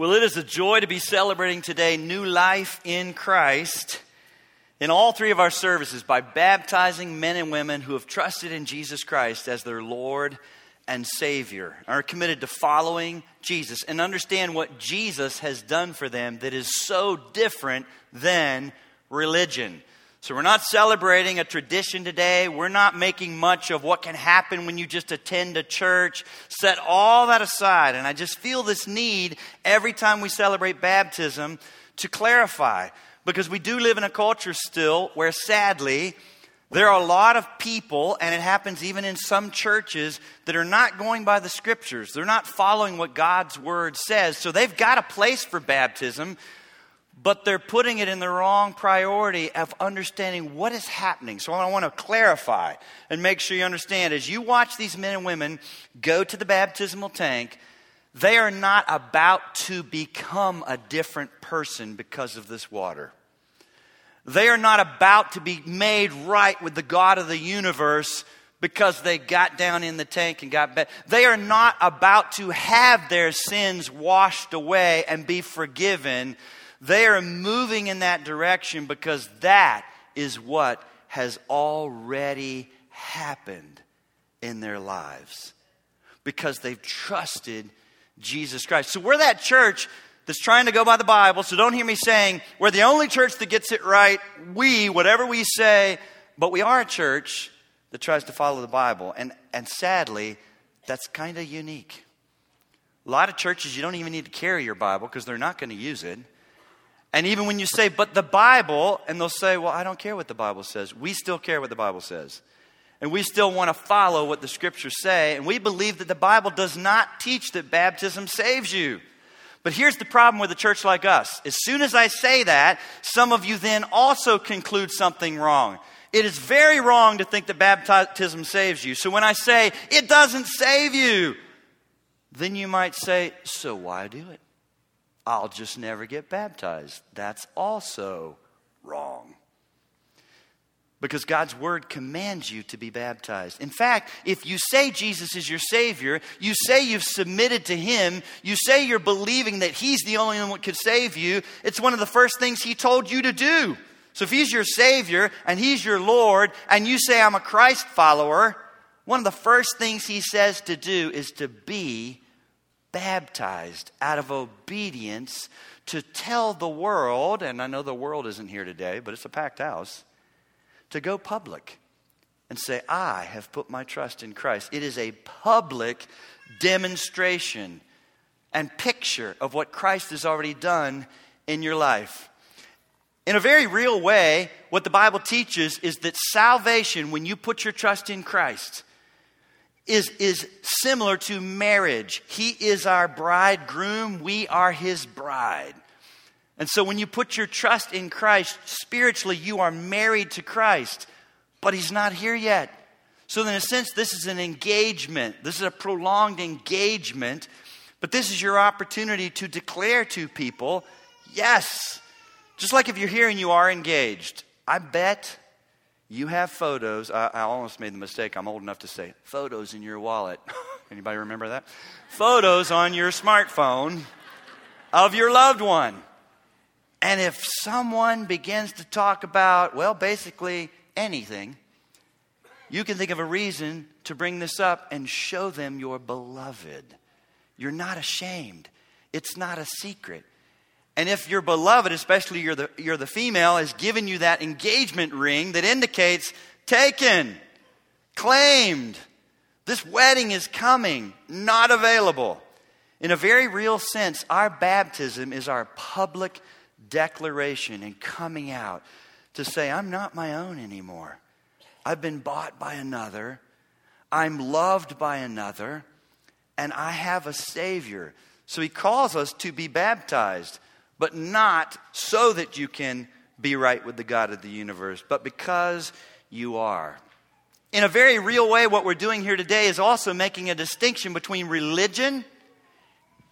Well, it is a joy to be celebrating today new life in Christ in all three of our services by baptizing men and women who have trusted in Jesus Christ as their Lord and Savior, are committed to following Jesus and understand what Jesus has done for them that is so different than religion. So, we're not celebrating a tradition today. We're not making much of what can happen when you just attend a church. Set all that aside. And I just feel this need every time we celebrate baptism to clarify. Because we do live in a culture still where, sadly, there are a lot of people, and it happens even in some churches, that are not going by the scriptures. They're not following what God's word says. So they've got a place for baptism, but they're putting it in the wrong priority of understanding what is happening. So I want to clarify and make sure you understand as you watch these men and women go to the baptismal tank, they are not about to become a different person because of this water. They are not about to be made right with the God of the universe because they got down in the tank and got back. They are not about to have their sins washed away and be forgiven they are moving in that direction because that is what has already happened in their lives because they've trusted Jesus Christ. So we're that church that's trying to go by the Bible. So don't hear me saying we're the only church that gets it right. We, whatever we say, but we are a church that tries to follow the Bible. And, and sadly, that's kind of unique. A lot of churches, you don't even need to carry your Bible because they're not going to use it. And even when you say, but the Bible, and they'll say, well, I don't care what the Bible says. We still care what the Bible says. And we still want to follow what the scriptures say. And we believe that the Bible does not teach that baptism saves you. But here's the problem with a church like us. As soon as I say that, some of you then also conclude something wrong. It is very wrong to think that baptism saves you. So when I say it doesn't save you, then you might say, so why do it? I'll just never get baptized. That's also wrong. Because God's word commands you to be baptized. In fact, if you say Jesus is your Savior, you say you've submitted to Him, you say you're believing that He's the only one that could save you, it's one of the first things He told you to do. So if He's your Savior and He's your Lord, and you say, I'm a Christ follower, one of the first things He says to do is to be baptized out of obedience to tell the world, and I know the world isn't here today, but it's a packed house, to go public and say, I have put my trust in Christ. It is a public demonstration and picture of what Christ has already done in your life. In a very real way, what the Bible teaches is that salvation, when you put your trust in Christ, is, is similar to marriage. He is our bridegroom, we are his bride. And so when you put your trust in Christ, spiritually, you are married to Christ, but he's not here yet. So, in a sense, this is an engagement. This is a prolonged engagement, but this is your opportunity to declare to people, yes, just like if you're here and you are engaged, I bet you have photos. I, I, almost made the mistake. I'm old enough to say photos in your wallet. Anybody remember that? Photos on your smartphone of your loved one. And if someone begins to talk about, well, basically anything, you can think of a reason to bring this up and show them your beloved. You're not ashamed. It's not a secret. And if your beloved, especially you're the, you're the female, has given you that engagement ring that indicates taken, claimed, this wedding is coming, not available. In a very real sense, our baptism is our public declaration and coming out to say, I'm not my own anymore. I've been bought by another. I'm loved by another. And I have a Savior. So he calls us to be baptized but not so that you can be right with the God of the universe, but because you are. In a very real way, what we're doing here today is also making a distinction between religion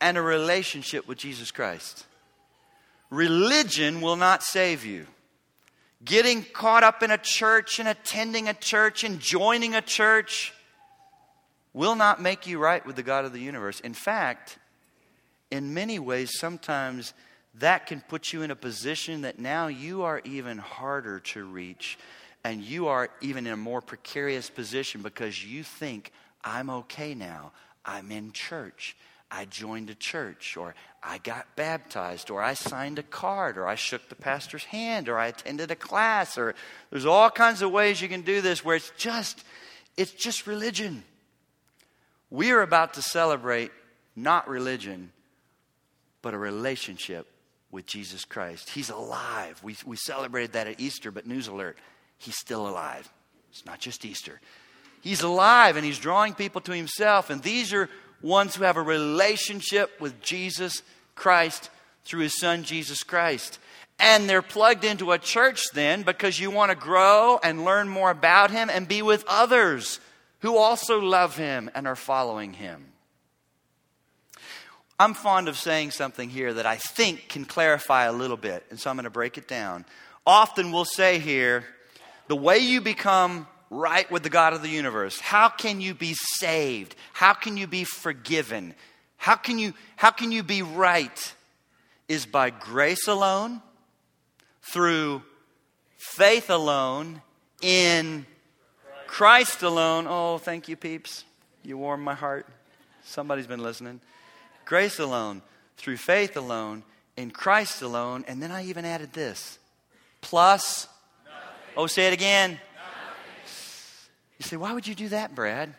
and a relationship with Jesus Christ. Religion will not save you. Getting caught up in a church and attending a church and joining a church will not make you right with the God of the universe. In fact, in many ways, sometimes that can put you in a position that now you are even harder to reach and you are even in a more precarious position because you think, I'm okay now. I'm in church. I joined a church, or I got baptized, or I signed a card, or I shook the pastor's hand, or I attended a class, or there's all kinds of ways you can do this where it's just it's just religion. We are about to celebrate not religion, but a relationship with Jesus Christ. He's alive. We, we celebrated that at Easter, but news alert, he's still alive. It's not just Easter. He's alive and he's drawing people to himself. And these are ones who have a relationship with Jesus Christ through his son, Jesus Christ. And they're plugged into a church then because you want to grow and learn more about him and be with others who also love him and are following him. I'm fond of saying something here that I think can clarify a little bit, and so I'm going to break it down. Often we'll say here, the way you become right with the God of the universe, how can you be saved? How can you be forgiven? How can you, how can you be right? Is by grace alone, through faith alone, in Christ alone. Oh, thank you, peeps. You warm my heart. Somebody's been listening. Grace alone, through faith alone, in Christ alone. And then I even added this plus, Nothing. oh, say it again. Nothing. You say, why would you do that, Brad?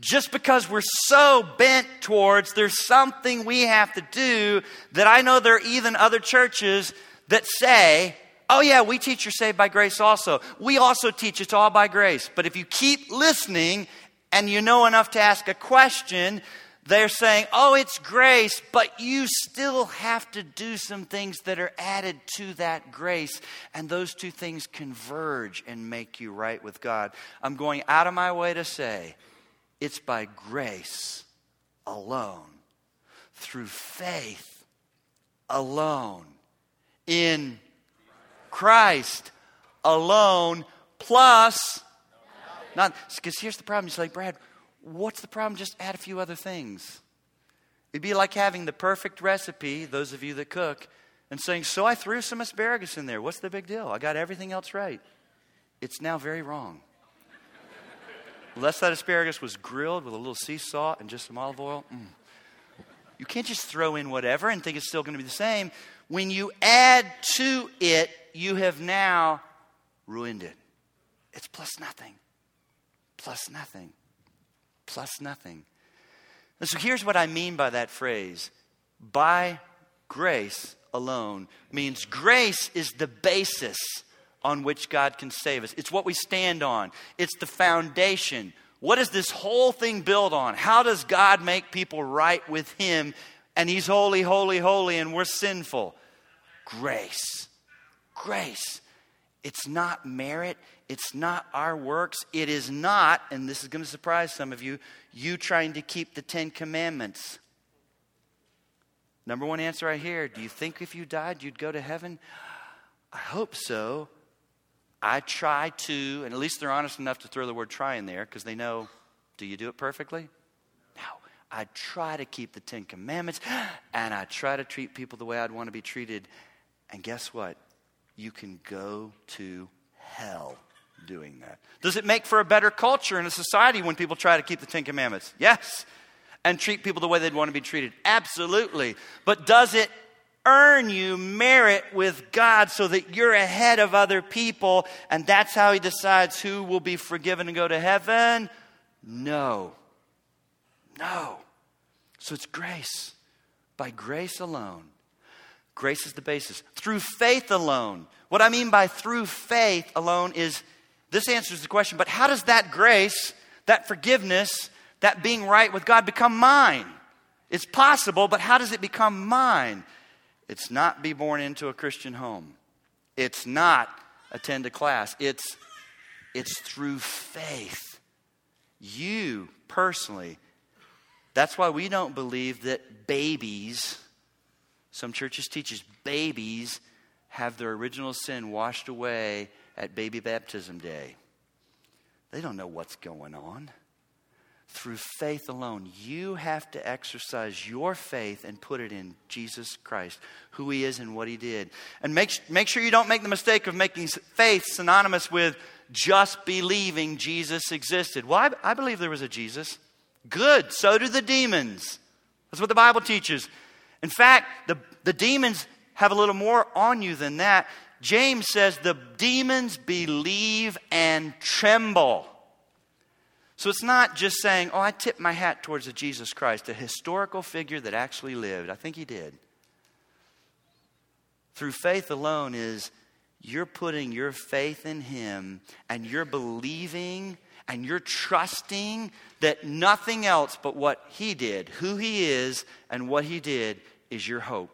Just because we're so bent towards there's something we have to do that I know there are even other churches that say, oh, yeah, we teach you're saved by grace also. We also teach it's all by grace. But if you keep listening and you know enough to ask a question, they're saying, oh, it's grace, but you still have to do some things that are added to that grace. And those two things converge and make you right with God. I'm going out of my way to say it's by grace alone, through faith alone, in Christ alone, plus, not, because here's the problem. You say, Brad, what's the problem? Just add a few other things. It'd be like having the perfect recipe, those of you that cook, and saying, So I threw some asparagus in there. What's the big deal? I got everything else right. It's now very wrong. Unless that asparagus was grilled with a little sea salt and just some olive oil. Mm. You can't just throw in whatever and think it's still going to be the same. When you add to it, you have now ruined it. It's plus nothing. Plus nothing plus nothing. And so here's what I mean by that phrase by grace alone means grace is the basis on which God can save us. It's what we stand on, it's the foundation. What does this whole thing build on? How does God make people right with Him? And He's holy, holy, holy, and we're sinful. Grace. Grace. It's not merit. It's not our works. It is not, and this is going to surprise some of you, you trying to keep the Ten Commandments. Number one answer I hear Do you think if you died you'd go to heaven? I hope so. I try to, and at least they're honest enough to throw the word try in there because they know, do you do it perfectly? No. I try to keep the Ten Commandments and I try to treat people the way I'd want to be treated. And guess what? You can go to hell doing that. Does it make for a better culture in a society when people try to keep the Ten Commandments? Yes. And treat people the way they'd want to be treated? Absolutely. But does it earn you merit with God so that you're ahead of other people and that's how He decides who will be forgiven and go to heaven? No. No. So it's grace. By grace alone Grace is the basis. Through faith alone. What I mean by through faith alone is this answers the question, but how does that grace, that forgiveness, that being right with God become mine? It's possible, but how does it become mine? It's not be born into a Christian home. It's not attend a class. It's it's through faith. You personally. That's why we don't believe that babies some churches teach babies have their original sin washed away at baby baptism day. They don't know what's going on. through faith alone. You have to exercise your faith and put it in Jesus Christ, who He is and what He did. And make, make sure you don't make the mistake of making faith synonymous with just believing Jesus existed. Well, I, I believe there was a Jesus. Good. So do the demons. That's what the Bible teaches. In fact, the, the demons have a little more on you than that. James says the demons believe and tremble. So it's not just saying, oh, I tip my hat towards a Jesus Christ, a historical figure that actually lived. I think he did. Through faith alone is you're putting your faith in him and you're believing and you're trusting that nothing else but what he did, who he is, and what he did is your hope.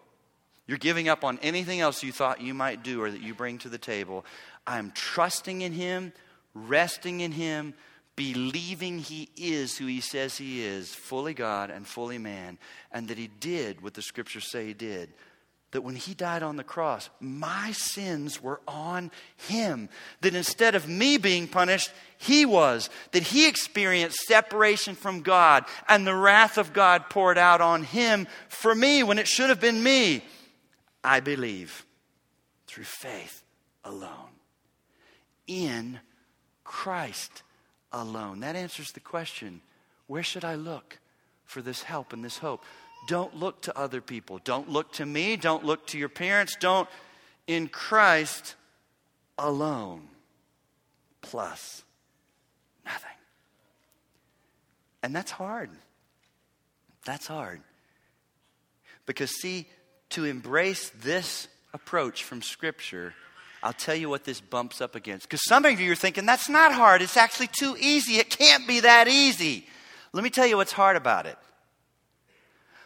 You're giving up on anything else you thought you might do or that you bring to the table. I'm trusting in him, resting in him, believing he is who he says he is, fully God and fully man, and that he did what the scriptures say he did. That when he died on the cross, my sins were on him. That instead of me being punished, he was. That he experienced separation from God and the wrath of God poured out on him for me when it should have been me. I believe through faith alone in Christ alone. That answers the question where should I look for this help and this hope? Don't look to other people. Don't look to me. Don't look to your parents. Don't, in Christ alone, plus nothing. And that's hard. That's hard. Because, see, to embrace this approach from Scripture I'll tell you what this bumps up against. Because some of you are thinking, that's not hard. It's actually too easy. It can't be that easy. Let me tell you what's hard about it.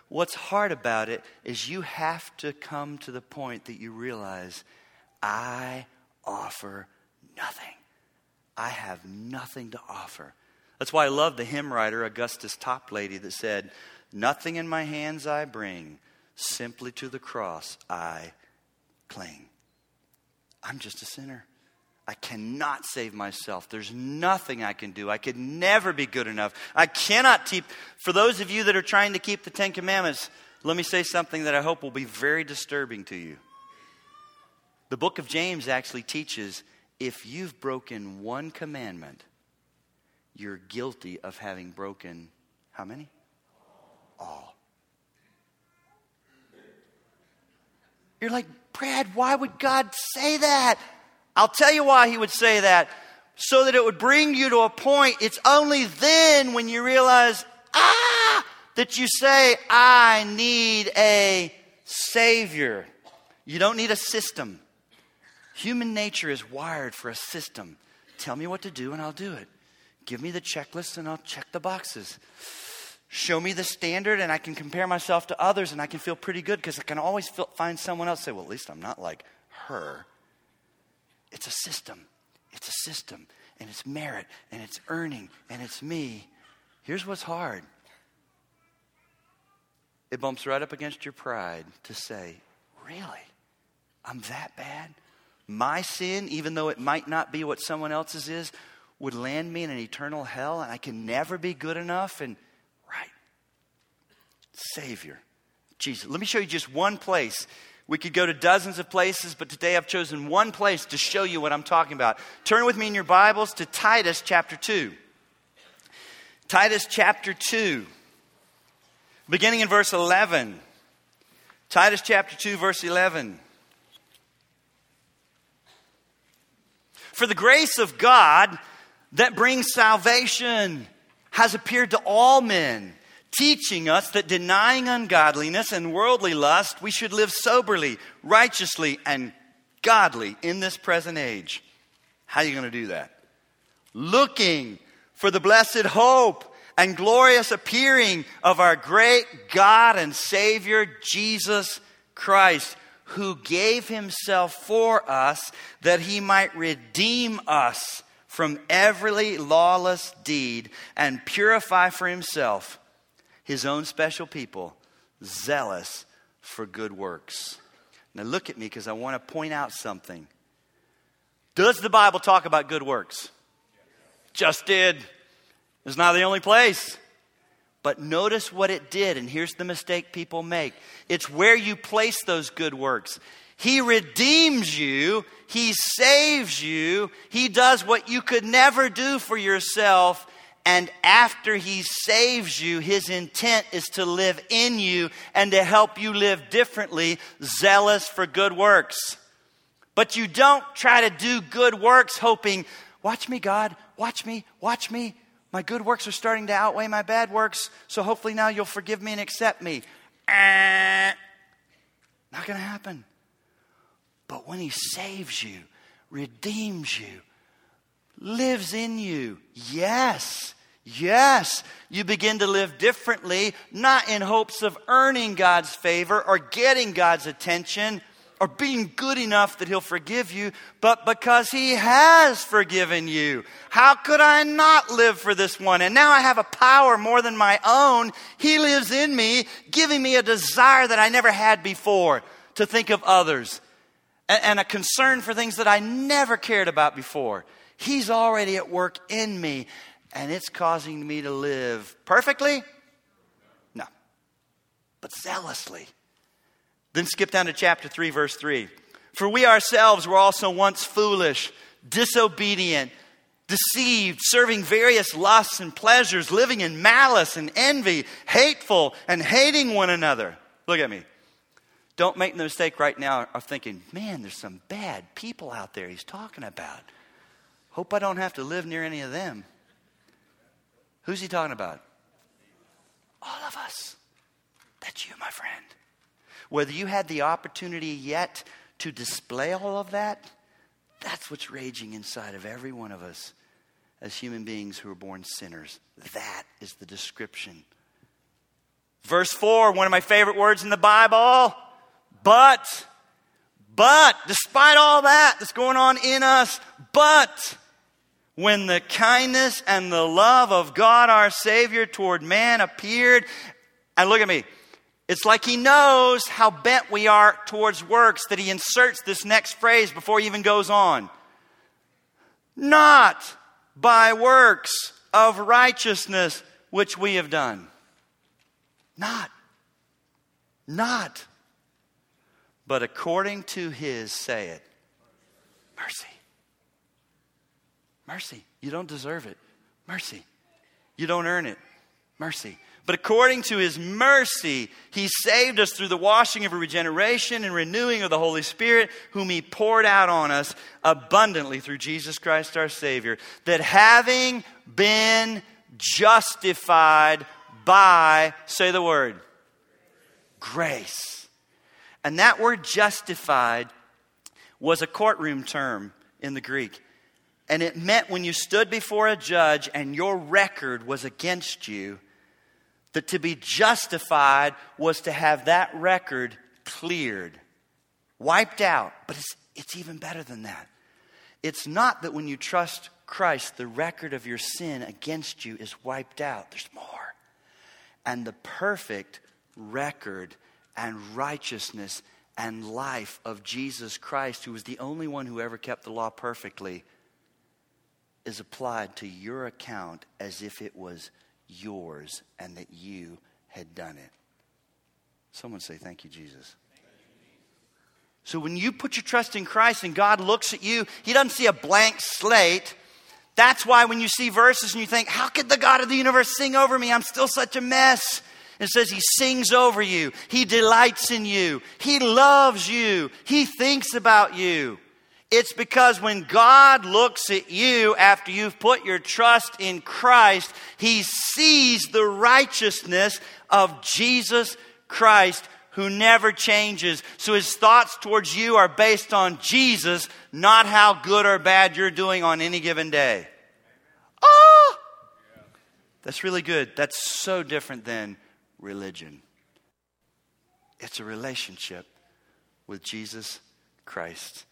What's hard about it is you have to come to the point that you realize, I offer nothing. I have nothing to offer. That's why I love the hymn writer, Augustus Toplady, that said, Nothing in my hands I bring, simply to the cross I cling. I'm just a sinner. I cannot save myself. There's nothing I can do. I could never be good enough. I cannot keep, for those of you that are trying to keep the Ten Commandments, let me say something that I hope will be very disturbing to you. The book of James actually teaches if you've broken one commandment, you're guilty of having broken how many? All. You're like, Brad, why would God say that? I'll tell you why He would say that. So that it would bring you to a point, it's only then when you realize, ah, that you say, I need a Savior. You don't need a system. Human nature is wired for a system. Tell me what to do and I'll do it. Give me the checklist and I'll check the boxes show me the standard and I can compare myself to others and I can feel pretty good because I can always feel, find someone else say, well, at least I'm not like her. It's a system. It's a system. And it's merit and it's earning and it's me. Here's what's hard it bumps right up against your pride to say, really? I'm that bad? My sin, even though it might not be what someone else's is, would land me in an eternal hell and I can never be good enough and right, Savior, Jesus. Let me show you just one place. We could go to dozens of places, but today I've chosen one place to show you what I'm talking about. Turn with me in your Bibles to Titus chapter 2. Titus chapter 2, beginning in verse 11. Titus chapter 2, verse 11. For the grace of God that brings salvation has appeared to all men teaching us that denying ungodliness and worldly lust, we should live soberly, righteously, and godly in this present age. How are you going to do that? Looking for the blessed hope and glorious appearing of our great God and Savior, Jesus Christ, who gave himself for us that he might redeem us from every lawless deed and purify for himself his own special people, zealous for good works. Now, look at me because I want to point out something. Does the Bible talk about good works? Just did. It's not the only place. But notice what it did, and here's the mistake people make it's where you place those good works. He redeems you, He saves you, He does what you could never do for yourself. And after He saves you, His intent is to live in you and to help you live differently, zealous for good works. But you don't try to do good works hoping, watch me, God, watch me, watch me. My good works are starting to outweigh my bad works, so hopefully now you'll forgive me and accept me. Eh, not going to happen. But when He saves you, redeems you, lives in you, yes, yes, you begin to live differently, not in hopes of earning God's favor or getting God's attention or being good enough that He'll forgive you, but because He has forgiven you. How could I not live for this one? And now I have a power more than my own. He lives in me, giving me a desire that I never had before to think of others and a concern for things that I never cared about before. He's already at work in me, and it's causing me to live perfectly? No, but zealously then skip down to chapter 3, verse 3. For we ourselves were also once foolish, disobedient, deceived, serving various lusts and pleasures, living in malice and envy, hateful, and hating one another. Look at me. Don't make the mistake right now of thinking, man, there's some bad people out there he's talking about. Hope I don't have to live near any of them. Who's he talking about? All of us. That's you, my friend. Whether you had the opportunity yet to display all of that, that's what's raging inside of every one of us as human beings who are born sinners. That is the description. Verse 4, one of my favorite words in the Bible. But, but, despite all that that's going on in us, but, when the kindness and the love of God our Savior toward man appeared, and look at me, it's like he knows how bent we are towards works that he inserts this next phrase before he even goes on. Not by works of righteousness which we have done. Not. Not. But according to his, say it, mercy. Mercy. You don't deserve it. Mercy. You don't earn it. Mercy. But according to his mercy, he saved us through the washing of regeneration and renewing of the Holy Spirit, whom he poured out on us abundantly through Jesus Christ our Savior. That having been justified by, say the word, grace. And that word justified was a courtroom term in the Greek. And it meant when you stood before a judge and your record was against you that to be justified was to have that record cleared, wiped out. But it's, it's even better than that. It's not that when you trust Christ, the record of your sin against you is wiped out. There's more. And the perfect record and righteousness and life of Jesus Christ, who was the only one who ever kept the law perfectly, is applied to your account as if it was yours and that you had done it. Someone say, Thank you, Jesus. So when you put your trust in Christ and God looks at you, He doesn't see a blank slate. That's why when you see verses and you think, How could the God of the universe sing over me? I'm still such a mess. It says He sings over you, He delights in you, He loves you, He thinks about you. It's because when God looks at you after you've put your trust in Christ, He sees the righteousness of Jesus Christ who never changes. So His thoughts towards you are based on Jesus, not how good or bad you're doing on any given day. Oh! That's really good. That's so different than religion. It's a relationship with Jesus Christ.